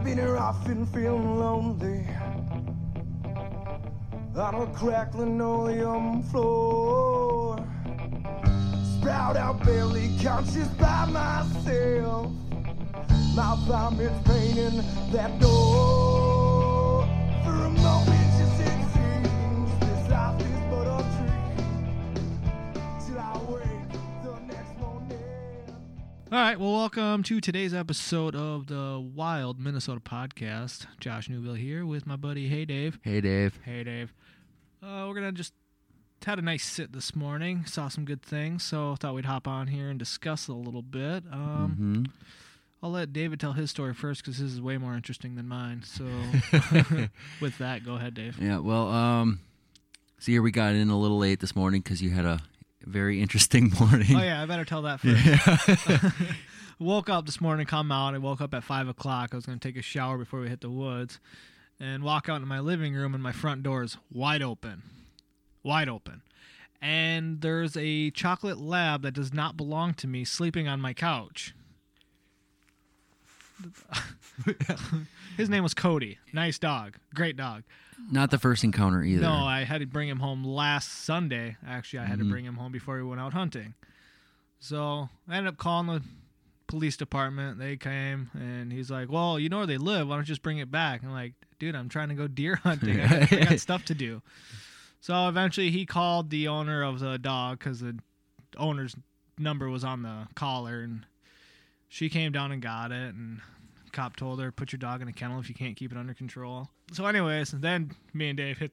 I've been here often feeling lonely on a crackling oleum floor. Sprout out barely conscious by myself. My vomit's painting that door. All right, well, welcome to today's episode of the Wild Minnesota Podcast. Josh Newville here with my buddy Hey Dave. Hey, Dave. Hey Dave. Uh, we're gonna just had a nice sit this morning. Saw some good things, so thought we'd hop on here and discuss it a little bit. Um, hmm I'll let David tell his story first because his is way more interesting than mine. So, with that, go ahead, Dave. Yeah. Well, um, so here we got in a little late this morning because you had a very interesting morning. Oh yeah, I better tell that first. woke up this morning, come out. I woke up at five o'clock. I was going to take a shower before we hit the woods, and walk out into my living room, and my front door is wide open, wide open, and there's a chocolate lab that does not belong to me sleeping on my couch. His name was Cody. Nice dog, great dog. Not the first encounter either. No, I had to bring him home last Sunday. Actually, I had to Mhm. bring him home before we went out hunting. So I ended up calling the police department. They came and he's like, "Well, you know where they live. Why don't you just bring it back?" I'm like, "Dude, I'm trying to go deer hunting. I got, I got stuff to do." So eventually, he called the owner of the dog because the owner's number was on the collar, and she came down and got it. And cop told her, "Put your dog in a kennel if you can't keep it under control." So, anyways, then me and Dave hit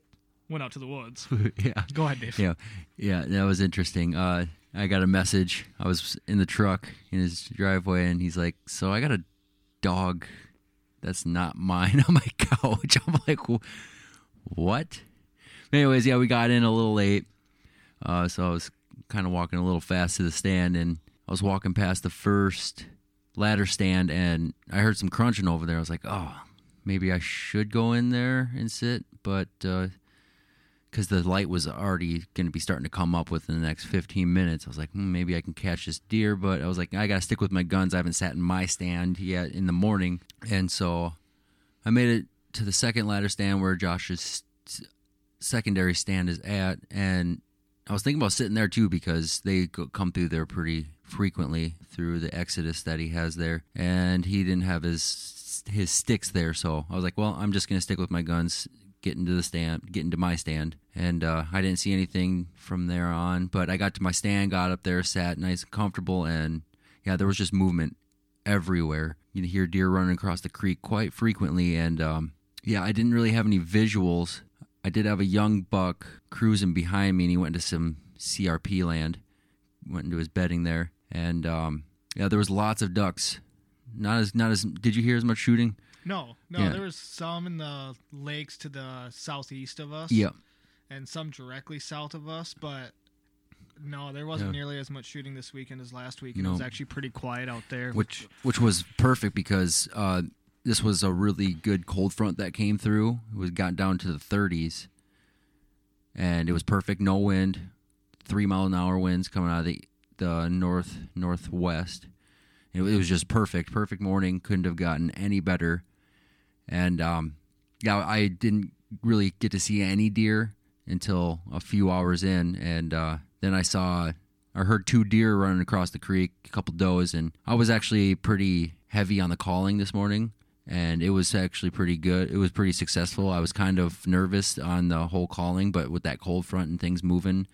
went out to the woods. yeah. Go ahead, Dave. Yeah. Yeah. That was interesting. Uh, I got a message. I was in the truck in his driveway, and he's like, "So I got a dog that's not mine on my couch." I'm like, "What?" Anyways, yeah, we got in a little late, uh, so I was kind of walking a little fast to the stand, and I was walking past the first ladder stand, and I heard some crunching over there. I was like, "Oh, maybe I should go in there and sit," but. Uh, because the light was already going to be starting to come up within the next 15 minutes. I was like, hmm, maybe I can catch this deer, but I was like, I got to stick with my guns. I haven't sat in my stand yet in the morning. And so I made it to the second ladder stand where Josh's secondary stand is at. And I was thinking about sitting there too because they come through there pretty frequently through the exodus that he has there. And he didn't have his his sticks there. So I was like, well, I'm just to stick with my guns, get into the stand, get into my stand. And uh, I didn't see anything from there on, but I got to my stand, got up there, sat nice and comfortable, and yeah, there was just movement everywhere. You'd hear deer running across the creek quite frequently, and um, yeah, I didn't really have any visuals. I did have a young buck cruising behind me, and he went into some CRP land, went into his bedding there, and um, yeah, there was lots of ducks. Not as not as. Did you hear as much shooting? No, no, Yeah. there was some in the lakes to the southeast of us. Yeah. And some directly south of us, but no, there wasn't Yeah. nearly as much shooting this weekend as last week. And No. It was actually pretty quiet out there. which which was perfect because uh, this was a really good cold front that came through. It was got down to the 30s, and it was perfect. No wind, three mile an hour winds coming out of the the north northwest. It, it was just perfect, perfect morning. Couldn't have gotten any better. And um, yeah, I didn't really get to see any deer until a few hours in, and uh, then I saw I heard two deer running across the creek, a couple does, and I was actually pretty heavy on the calling this morning, and it was actually pretty good. It was pretty successful. I was kind of nervous on the whole calling, but with that cold front and things moving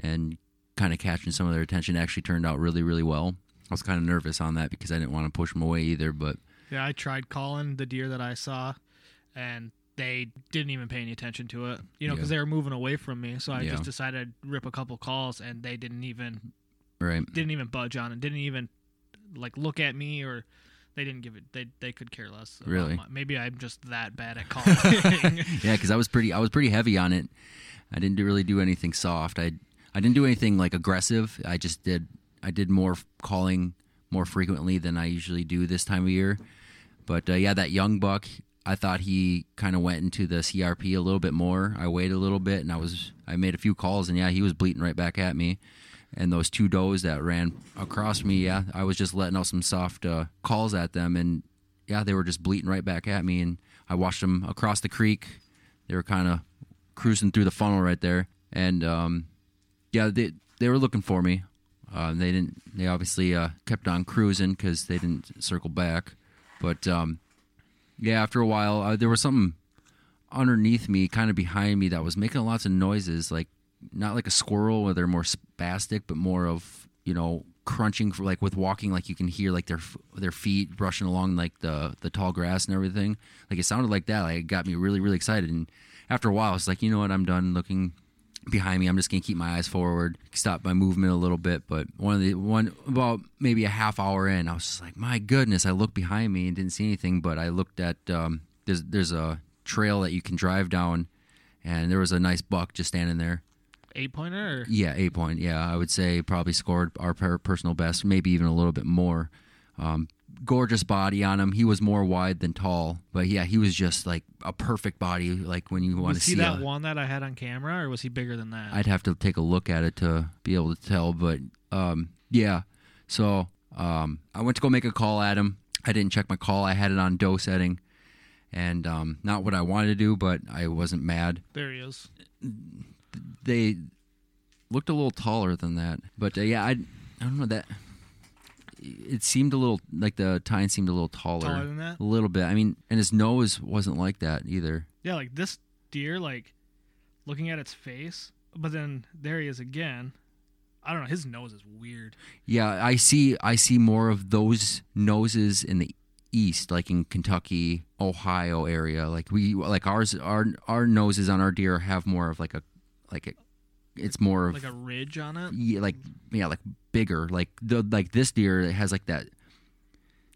and kind of catching some of their attention, it actually turned out really, really well. I was kind of nervous on that because I didn't want to push them away either, but yeah, I tried calling the deer that I saw, and they didn't even pay any attention to it. You know, because Yeah. they were moving away from me. So I Yeah. just decided to rip a couple calls, and they didn't even right. didn't even budge on it. Didn't even like look at me or. They didn't give it. They they could care less. Really? my- maybe I'm just that bad at calling. yeah, because I was pretty, I was pretty heavy on it. I didn't do, really do anything soft. I, I didn't do anything like aggressive. I just did, I did more calling more frequently than I usually do this time of year. But uh, yeah, that young buck, I thought he kind of went into the CRP a little bit more. I waited a little bit, and I was, I made a few calls, and yeah, he was bleating right back at me. And those two does that ran across me, yeah, I was just letting out some soft uh, calls at them, and yeah, they were just bleating right back at me, and I watched them across the creek. They were kind of cruising through the funnel right there, and um, yeah, they they were looking for me. Uh, they didn't. They obviously uh, kept on cruising because they didn't circle back. But um, yeah, after a while, uh, there was something underneath me, kind of behind me, that was making lots of noises, like not like a squirrel where they're more spastic, but more of you know crunching for like with walking, like you can hear like their their feet brushing along like the the tall grass and everything. Like it sounded like that. Like it got me really really excited. And after a while, it's like you know what, I'm done looking behind me. I'm just gonna keep my eyes forward, stop my movement a little bit. But one of the one about maybe a half hour in, I was just like, my goodness! I looked behind me and didn't see anything, but I looked at um, there's there's a trail that you can drive down, and there was a nice buck just standing there. Eight pointer. Or? Yeah, eight point. Yeah, I would say probably scored our personal best, maybe even a little bit more. Um, gorgeous body on him. He was more wide than tall, but yeah, he was just like a perfect body. Like when you want Was to see that a- one that I had on camera, or was he bigger than that? I'd have to take a look at it to be able to tell, but um, yeah. So um, I went to go make a call at him. I didn't check my call. I had it on doe setting, and um, not what I wanted to do, but I wasn't mad. there he is. They looked a little taller than that, but uh, yeah, I I don't know that. It seemed a little like the tine seemed a little taller, Taller than that? a little bit. I mean, and his nose wasn't like that either. Yeah, like this deer, like looking at its face, but then there he is again. I don't know. His nose is weird. Yeah, I see. I see more of those noses in the east, like in Kentucky, Ohio area. Like we, like ours, our our noses on our deer have more of like a, like a, it's more of Like a ridge on it. yeah, like yeah, like bigger. Like the like this deer it has like that.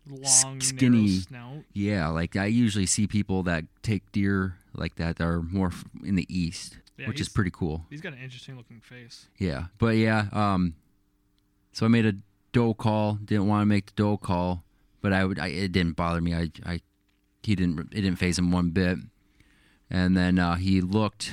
Long, skinny- snout. Yeah, like I usually see people that take deer like that that are more in the east, Yeah, which is pretty cool. He's got an interesting looking face. Yeah, but yeah, um, so I made a doe call. Didn't want to make the doe call, but I would. I, it didn't bother me. I, I, he didn't. It didn't phase him one bit. And then uh, he looked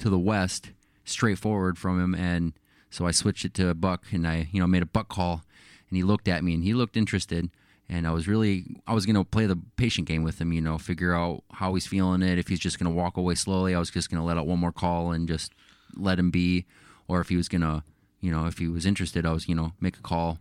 to the west, straight forward from him, and so I switched it to a buck, and I, you know, made a buck call, and he looked at me, and he looked interested. And I was really, I was gonna play the patient game with him, you know, figure out how he's feeling it. If he's just gonna walk away slowly, I was just gonna let out one more call and just let him be, or if he was gonna, you know, if he was interested, I was, you know, make a call,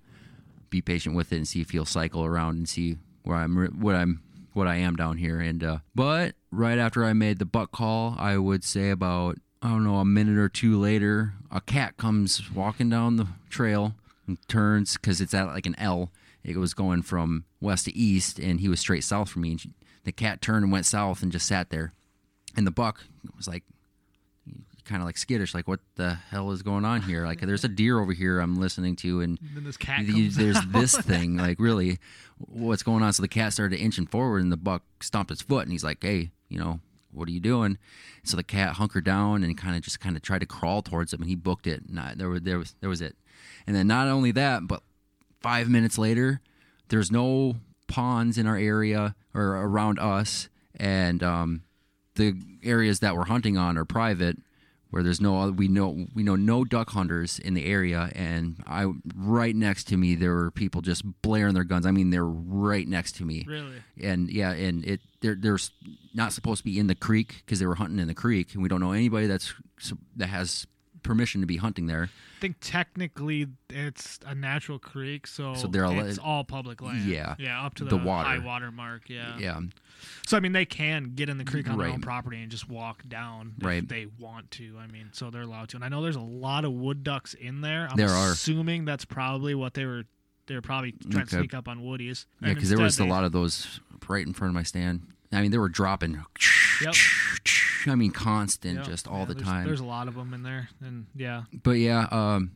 be patient with it, and see if he'll cycle around and see where I'm, what I'm, what I am down here. And uh, but right after I made the buck call, I would say about I don't know a minute or two later, a cat comes walking down the trail and turns because it's at like an L. It was going from west to east, and he was straight south from me. And the cat turned and went south and just sat there. And the buck was like, kind of like skittish, like, what the hell is going on here? Like, there's a deer over here I'm listening to, and then this comes there's out. this thing, like, really, what's going on? So the cat started inching forward, and the buck stomped its foot, and he's like, hey, you know, what are you doing? So the cat hunkered down and kind of just kind of tried to crawl towards him, and he booked it. Not there was there was there was it, and then not only that, but five minutes later, there's no ponds in our area or around us, and um, the areas that we're hunting on are private, where there's no other, we know we know no duck hunters in the area, and I right next to me there were people just blaring their guns. I mean, they're right next to me, Really? and yeah, and it they're they're not supposed to be in the creek because they were hunting in the creek, and we don't know anybody that's that has permission to be hunting there. I think technically it's a natural creek, so, So they're al- it's all public land. Yeah. yeah, up to the, The water. high water mark. Yeah. Yeah, So I mean, they can get in the creek on their own property and just walk down if Right. they want to. I mean, so they're allowed to. And I know there's a lot of wood ducks in there. I'm There are. assuming that's probably what they were. They were probably trying to sneak up on woodies. yeah, because there was instead a lot of those right in front of my stand. I mean, they were dropping. Yep. I mean, constant, yeah, just all yeah, the there's- time. There's a lot of them in there, and yeah, but yeah, um,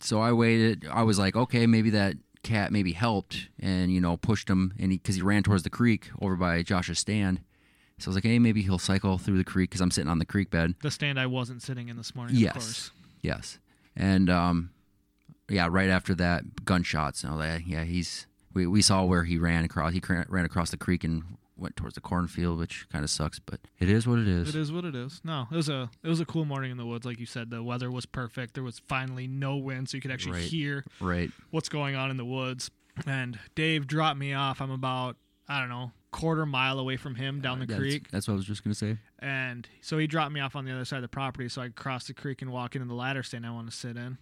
so I waited. I was like, okay, maybe that cat maybe helped, and you know, pushed him, and because he, ran towards the creek over by Josh's stand. So I was like, hey, maybe he'll cycle through the creek because I'm sitting on the creek bed. the stand I wasn't sitting in this morning. Yes. Of course. Yes, and um, yeah, right after that, gunshots. And all that. Yeah, he's. We, we saw where he ran across. He ran across the creek and went towards the cornfield, which kind of sucks, but it is what it is. It is what it is. No, it was a it was a cool morning in the woods, like you said. The weather was perfect. There was finally no wind, so you could actually Right. hear Right. what's going on in the woods. And Dave dropped me off. I'm about I don't know quarter mile away from him down uh, the That's- creek. That's what I was just gonna say. And so he dropped me off on the other side of the property so I could cross the creek and walk into the ladder stand I want to sit in.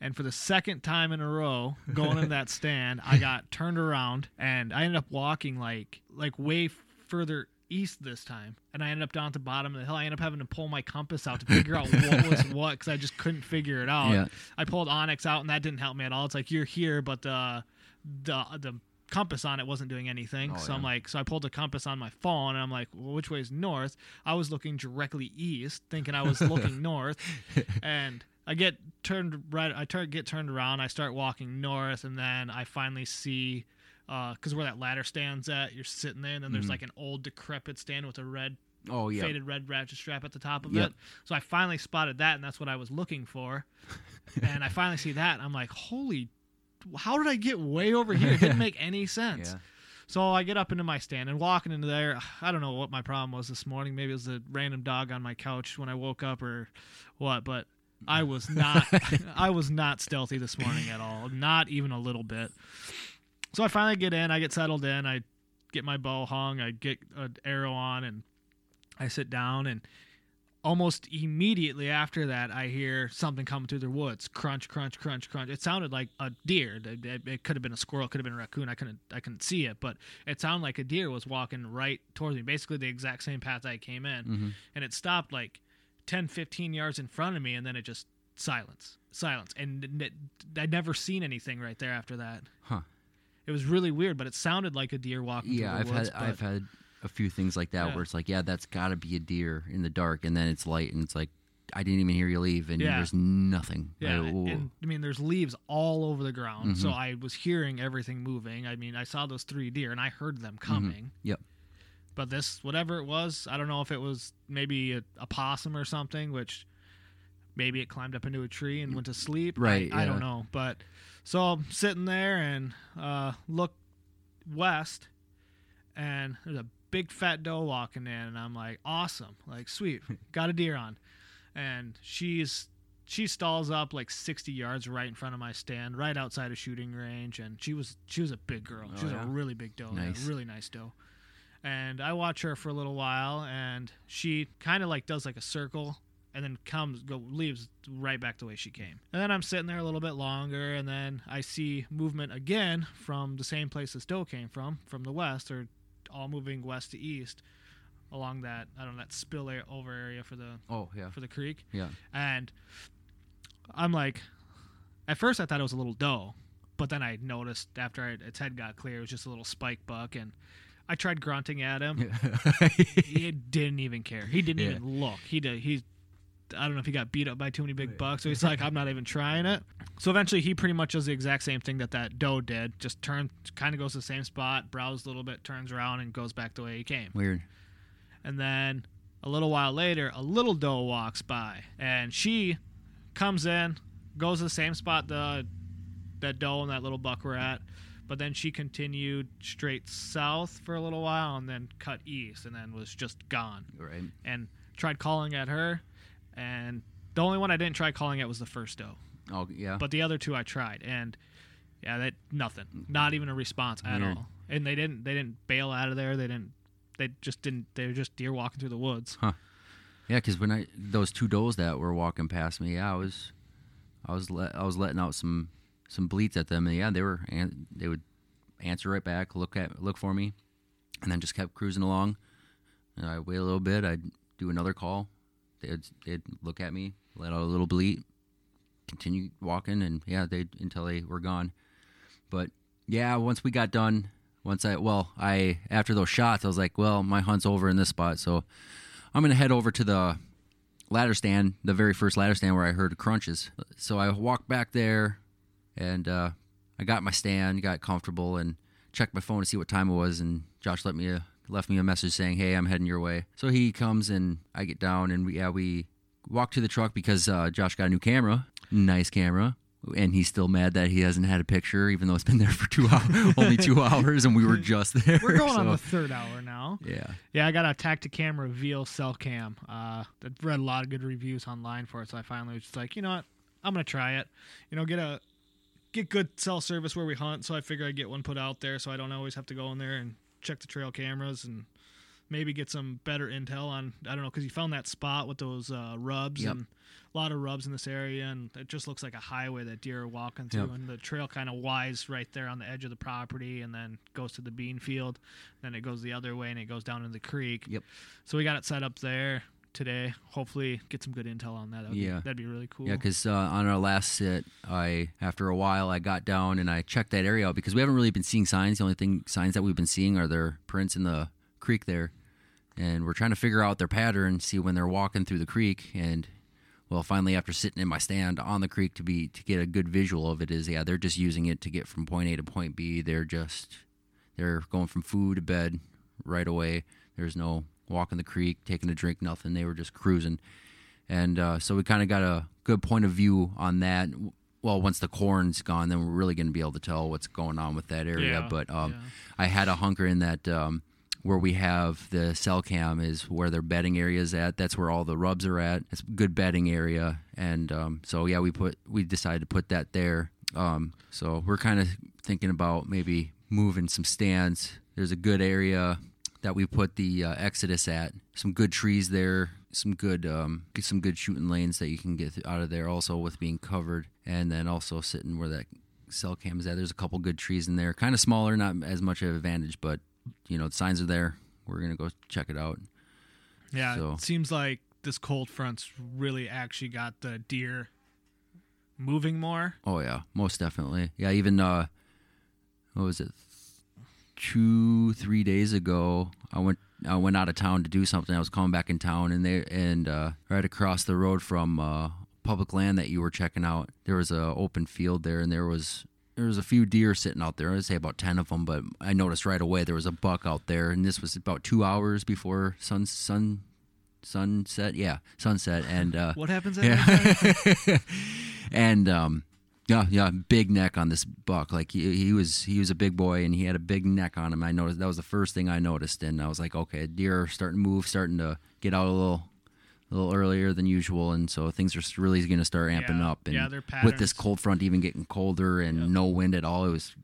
And for the second time in a row, going in that stand, I got turned around and I ended up walking like like way further east this time. And I ended up down at the bottom of the hill. I ended up having to pull my compass out to figure out what was what because I just couldn't figure it out. Yeah. I pulled onX out and that didn't help me at all. It's like you're here, but uh, the the the compass on it wasn't doing anything. Oh, so I'm like, so I pulled a compass on my phone and I'm like, well, which way is north? I was looking directly east, thinking I was looking north, and I get turned right. I turn get turned around. I start walking north, and then I finally see. Because where that ladder stands at, you're sitting there, and then there's Mhm. like an old decrepit stand with a red Oh yeah. faded red ratchet strap at the top of Yep. it. So I finally spotted that, and that's what I was looking for. and I finally see that, and I'm like, holy, how did I get way over here? It didn't make any sense. Yeah. So I get up into my stand and walking into there. I don't know what my problem was this morning. Maybe it was a random dog on my couch when I woke up or what, but I was not I was not stealthy this morning at all. Not even a little bit. So I finally get in, I get settled in, I get my bow hung, I get an arrow on and I sit down and almost immediately after that I hear something coming through the woods. Crunch, crunch, crunch, crunch. It sounded like a deer. It, could have been a squirrel, could have been a raccoon. I couldn't I couldn't see it, but it sounded like a deer was walking right towards me, basically the exact same path I came in. Mhm. And it stopped like 10, 15 yards in front of me and then it just silence. Silence. And it, I'd never seen anything right there after that. Huh. It was really weird, but it sounded like a deer walking Yeah, through I've woods. had I've had a few things like that Yeah. where it's like, yeah, that's got to be a deer in the dark, and then it's light, and it's like, I didn't even hear you leave, and Yeah. there's nothing. Yeah, Like, and I mean, there's leaves all over the ground, so Mhm. I was hearing everything moving. I mean, I saw those three deer, and I heard them Mm-hmm. coming. Yep. But this, whatever it was, I don't know if it was maybe a, a possum or something, which maybe it climbed up into a tree and went to sleep. I- Right, I, don't know, but so I'm sitting there and uh, look west, and there's a big fat doe walking in, and I'm like, awesome, like sweet, got a deer on, and she's she stalls up like 60 yards right in front of my stand, right outside of shooting range, and she was she was a big girl. Oh, she Oh, was yeah? a really big doe, Nice. really nice doe. And I watch her for a little while, and she kind of like does like a circle, and then comes go leaves right back the way she came. And then I'm sitting there a little bit longer, and then I see movement again from the same place this doe came from, from the west, or all moving west to east along that I don't know that spill area, over area for the oh yeah, for the creek yeah, and I'm like, at first I thought it was a little doe, but then I noticed after I, its head got clear, it was just a little spike buck, and I tried grunting at him. yeah. he didn't even care. He didn't Yeah. even look. He did. He, I don't know if he got beat up by too many big bucks, so he's like, I'm not even trying it. So eventually, he pretty much does the exact same thing that that doe did. Just turns, kind of goes to the same spot, browses a little bit, turns around, and goes back the way he came. weird. And then a little while later, a little doe walks by, and she comes in, goes to the same spot the that doe and that little buck were at, but then she continued straight south for a little while, and then cut east, and then was just gone. Right. And tried calling at her, and the only one I didn't try calling at was the first doe, Oh yeah. but the other two I tried, and yeah, that nothing, mm-hmm. not even a response at Weird. all. And they didn't they didn't bail out of there. They didn't. They just didn't. They were just deer walking through the woods. Huh. Yeah, because when I those two does that were walking past me, yeah, I was, I was let I was letting out some some bleats at them, and yeah, they were and they would answer right back, look at look for me, and then just kept cruising along. And I wait a little bit, I'd do another call. They'd they'd look at me, let out a little bleat, continue walking, and yeah, they until they were gone. But yeah, once we got done, once I well, I after those shots, I was like, well, my hunt's over in this spot, so I'm gonna head over to the ladder stand, the very first ladder stand where I heard crunches. So I walked back there, and uh, I got my stand, got comfortable, and checked my phone to see what time it was. And Josh let me a, left me a message saying, "Hey, I'm heading your way." So he comes, and I get down, and we, yeah, we walk to the truck because uh, Josh got a new camera, nice camera. And he's still mad that he hasn't had a picture, even though it's been there for two hours, only two hours, and we were just there. We're going on the third hour now. yeah. Yeah, I got a Tactacam reveal cell cam. Uh, I read a lot of good reviews online for it, so I finally was just like, you know what, I'm gonna try it. You know, get a get good cell service where we hunt. So I figure I get one put out there, so I don't always have to go in there and check the trail cameras and maybe get some better intel on I don't know because you found that spot with those uh, rubs Yep. and a lot of rubs in this area and it just looks like a highway that deer are walking through Yep. and the trail kind of wides right there on the edge of the property and then goes to the bean field then it goes the other way and it goes down into the creek Yep. so we got it set up there today hopefully get some good intel on that that'd, Yeah. be, that'd be really cool Yeah, because uh, on our last sit, I after a while I got down and I checked that area out because we haven't really been seeing signs. The only thing signs that we've been seeing are their prints in the creek there, and we're trying to figure out their pattern, see when they're walking through the creek. And well, finally, after sitting in my stand on the creek to be to get a good visual of it, is yeah, they're just using it to get from point A to point B. They're just they're going from food to bed right away. There's no walking the creek, taking a drink, nothing. They were just cruising and uh, so we kind of got a good point of view on that. Well, once the corn's gone, then we're really going to be able to tell what's going on with that area. Yeah, but um, yeah. I had a hunker in that um, where we have the cell cam is where their bedding area is at. That's where all the rubs are at. It's a good bedding area, and um, so yeah, we put we decided to put that there. Um, so we're kind of thinking about maybe moving some stands. There's a good area that we put the uh, Exodus at. Some good trees there. Some good, um, some good shooting lanes that you can get out of there. Also with being covered, and then also sitting where that cell cam is at. There's a couple good trees in there. Kind of smaller, not as much of an advantage, but you know the signs are there. We're gonna go check it out. Yeah, So- it seems like this cold front's really actually got the deer moving more. Oh yeah, most definitely. Yeah, even uh, what was it? Two, three days ago, I went I went out of town to do something. I was coming back in town, and they and uh, right across the road from uh, public land that you were checking out, there was a open field there, and there was there was a few deer sitting out there. I'd say about ten of them, but I noticed right away there was a buck out there, and this was about two hours before sun sun sunset. Yeah, sunset, and uh, What happens at that and um yeah yeah big neck on this buck. Like he, he was he was a big boy and he had a big neck on him. I noticed that was the first thing i noticed. And i was like okay deer are starting to move starting to get out a little a little earlier than usual. And so things are really going to start amping Yeah. up. And Yeah, their with this cold front even getting colder and Yep. no wind at all it was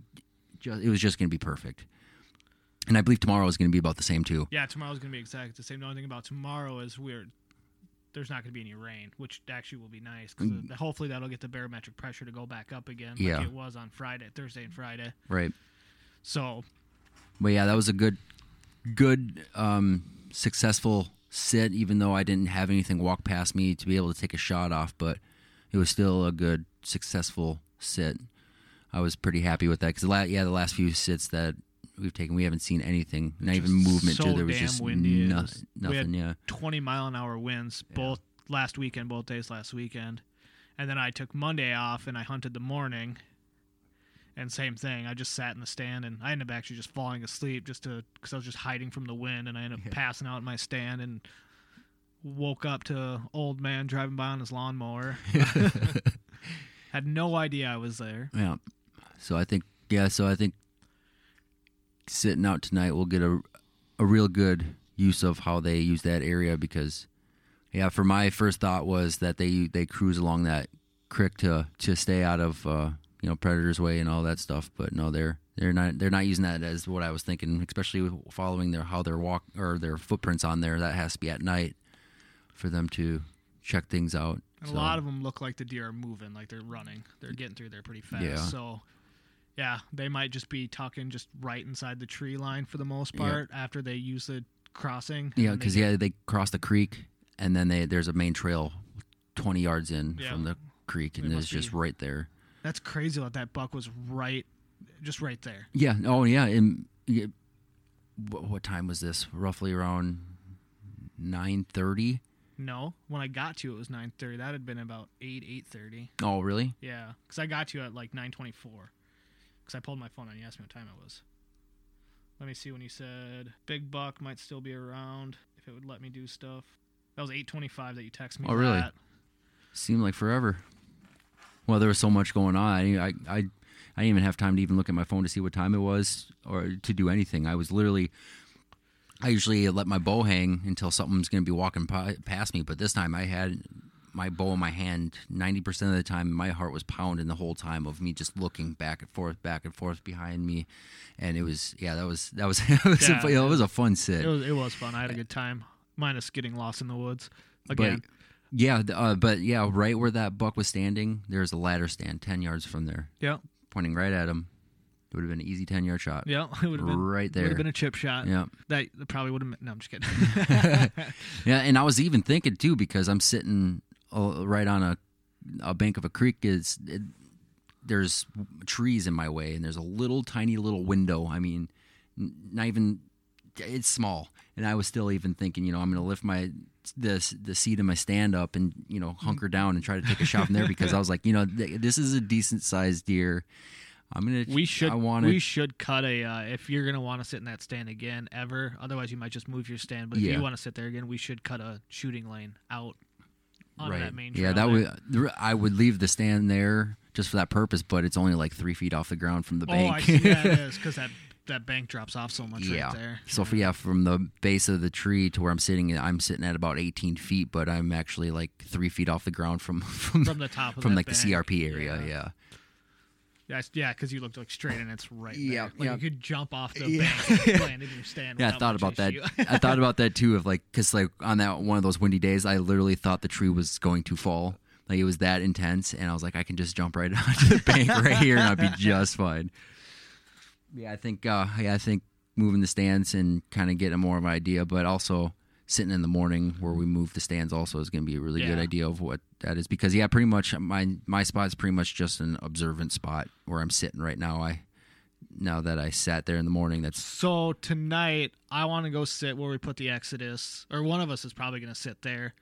just it was just going to be perfect. And i believe tomorrow is going to be about the same too. Yeah, tomorrow is gonna be exactly the same. The only thing about tomorrow is we're there's not gonna be any rain, which actually will be nice because hopefully that'll get the barometric pressure to go back up again, Mm. Yeah. like it was on Friday, Thursday, and Friday. right So But yeah, that was a good, good, um, successful sit. Even though I didn't have anything walk past me to be able to take a shot off, but it was still a good, successful sit. I was pretty happy with that because la- yeah, the last few sits that we've taken, we haven't seen anything, not even movement. so to there was damn just windy. No- was- we had- nothing. Yeah, 20 mile an hour winds both last weekend, both days last weekend. And then I took Monday off and I hunted the morning. And same thing. I just sat in the stand and I ended up actually just falling asleep just to because I was just hiding from the wind and I ended up passing out in my stand and woke up to old man driving by on his lawnmower. Had no idea I was there. yeah. So I think yeah, so I think sitting out tonight we'll get a a real good use of how they use that area because yeah, for my first thought was that they they cruise along that creek to to stay out of uh, you know predators way and all that stuff, but no, they're they're not they're not using that as what I was thinking, especially following their how their walk or their footprints on there. That has to be at night for them to check things out. And So, a lot of them look like the deer are moving, like they're running. They're getting through there pretty fast. Yeah. So, yeah, they might just be tucking just right inside the tree line for the most Yeah. part after they use the crossing. yeah, because yeah, they cross the creek and then they there's a main trail twenty yards in Yeah. from the creek, and They it's must just be- right there. That's crazy that that buck was right, just right there. Yeah. Oh, yeah. And yeah, what, what time was this? Roughly around nine thirty. No, when I got to it, it was nine thirty. That had been about eight eight thirty. Oh, really? Yeah, because I got to you at like nine twenty four. Because I pulled my phone and you asked me what time it was. Let me see when you said big buck might still be around if it would let me do stuff. That was eight twenty five that you texted me. Oh, really? that. Seemed like forever. Well, there was so much going on. I, I, I, I didn't even have time to even look at my phone to see what time it was or to do anything. I was literally. I usually let my bow hang until something's going to be walking past me, but this time I had my bow in my hand 90% of the time my heart was pounding the whole time of me just looking back and forth back and forth behind me and it was yeah that was that was it was, Yeah. a, it was a fun sit It was it was fun. I had a good time, minus getting lost in the woods again. But yeah, uh, but yeah, right where that buck was standing, there's a ladder stand ten yards from there, yeah, pointing right at him. It would have been an easy ten yard shot. yeah. It would have been Right there. Would have been a chip shot. Yeah, That probably would have. No, I'm just kidding. yeah, and I was even thinking too because I'm sitting right on a a bank of a creek. Is it, there's trees in my way, and there's a little tiny little window. I mean, not even it's small, and I was still even thinking, you know, I'm going to lift my the the seat of my stand up and you know hunker down and try to take a shot from there because I was like, you know, th- this is a decent sized deer. I'm gonna. we should. I want we should cut a. Uh, if you're gonna want to sit in that stand again, ever. Otherwise, you might just move your stand. But if Yeah. you want to sit there again, we should cut a shooting lane out onto that main. Yeah, that there. would. I would leave the stand there just for that purpose, but it's only like three feet off the ground from the Oh, bank. Oh, I see. Yeah, it is because that that bank drops off so much yeah. right there. So for, yeah, from the base of the tree to where I'm sitting, I'm sitting at about 18 feet, but I'm actually like three feet off the ground from from, From the top of from like the. CRP area. Yeah. Yeah. Yeah, yeah, because you looked like straight and it's right Yeah, there. Like yeah. you could jump off the Yeah. bank and land in your stand. Yeah, I thought much about that. I thought about that too. Of like, cause like on that one of those windy days, I literally thought the tree was going to fall. Like it was that intense, and I was like, I can just jump right onto the bank right here, and I'd be just fine. Yeah, I think. Uh, yeah, I think moving the stands and kind of getting more of an idea, but also sitting in the morning where we move the stands also is going to be a really good idea of what that is because yeah, pretty much my my spot is pretty much just an observant spot where I'm sitting right now. I now that I sat there in the morning, that's So tonight, I want to go sit where we put the Exodus, or one of us is probably going to sit there.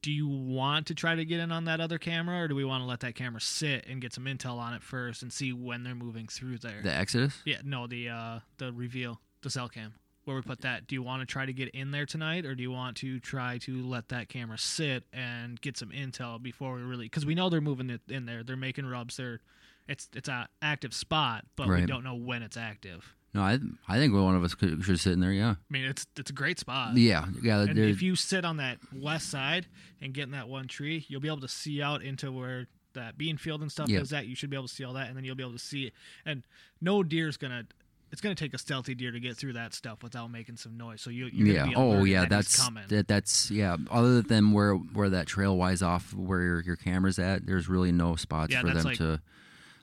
Do you want to try to get in on that other camera, or do we want to let that camera sit and get some intel on it first and see when they're moving through there? the Exodus. yeah, no, the uh, the reveal, the cell cam, where we put that. Do you want to try to get in there tonight, or do you want to try to let that camera sit and get some intel before we really? Because we know they're moving it in there. They're making rubs. They're it's it's a active spot, but we don't know when it's active. No, I I think one of us could, should sit in there. Yeah, I mean, it's it's a great spot. yeah, yeah. And if you sit on that west side and get in that one tree, you'll be able to see out into where that bean field and stuff Yeah. is at. You should be able to see all that, and then you'll be able to see it. And no deer's gonna. It's gonna take a stealthy deer to get through that stuff without making some noise. So you, yeah. Be Oh, yeah. that That's that. That's yeah. Other than where where that trail wise off where your, your camera's at, there's really no spots Yeah, for them like- to.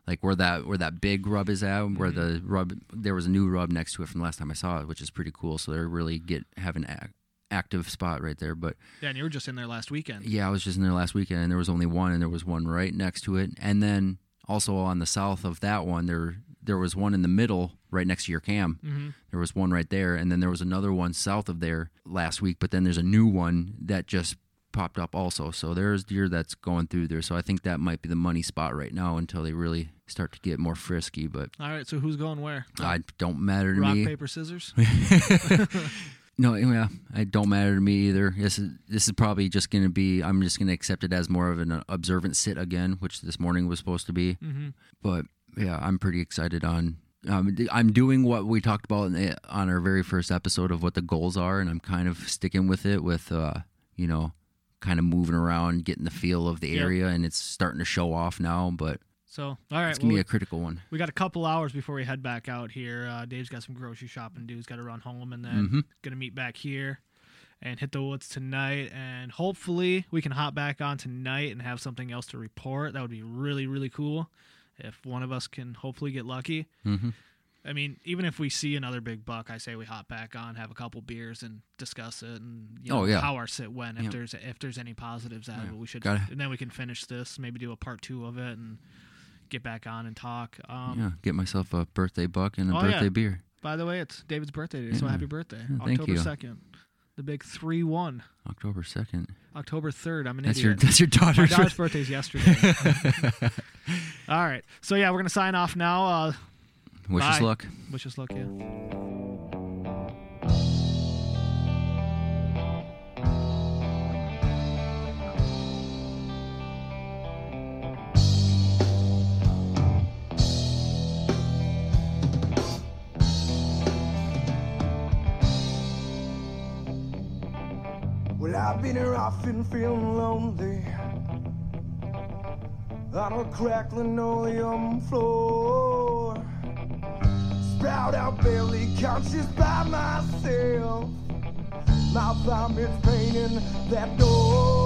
Like where that where that big rub is at, where Mm-hmm. the rub there was a new rub next to it from the last time I saw it, which is pretty cool. So they're really get have an ac- active spot right there. But yeah, and you were just in there last weekend. Yeah, I was just in there last weekend, and there was only one, and there was one right next to it, and then also on the south of that one, there there was one in the middle, right next to your cam. Mm-hmm. There was one right there, and then there was another one south of there last week. But then there's a new one that just popped up also. So there's deer that's going through there. So I think that might be the money spot right now until they really start to get more frisky. But All right, so who's going where? I don't matter to Rock me. Rock paper scissors. No, yeah, it don't matter to me either. This is this is probably just going to be. I'm just going to accept it as more of an observant sit again, which this morning was supposed to be. mm-hmm. But yeah, I'm pretty excited on. Um, I'm doing what we talked about in the, on our very first episode of what the goals are, and I'm kind of sticking with it. With uh, you know, kind of moving around, getting the feel of the Yep. area, and it's starting to show off now. But So all right, it's gonna well, be a critical one. we got a couple hours before we head back out here. Uh, Dave's got some grocery shopping to do. He's got to run home and then Mhm. gonna meet back here and hit the woods tonight. And hopefully we can hop back on tonight and have something else to report. That would be really really cool if one of us can hopefully get lucky. hmm I mean, even if we see another big buck, I say we hop back on, have a couple beers, and discuss it, and you know, Oh, yeah. how our sit went. If Yeah. there's if there's any positives out of it, we should, Gotta- and then we can finish this, maybe do a part two of it, and get back on and talk. Um, yeah, get myself a birthday buck and a Oh, yeah. birthday beer. By the way, it's David's birthday today, so happy birthday, Yeah, October second, the big three one, October second. October third. I'm an That's your idiot. that's your My daughter's. daughter's birthday's yesterday. All right, so yeah, we're gonna sign off now. Uh, Wish us Bye. luck. wish us luck, yeah. I've been feeling lonely on a crackling oleum floor. Sprout out barely conscious by myself. My vomit's painting that door.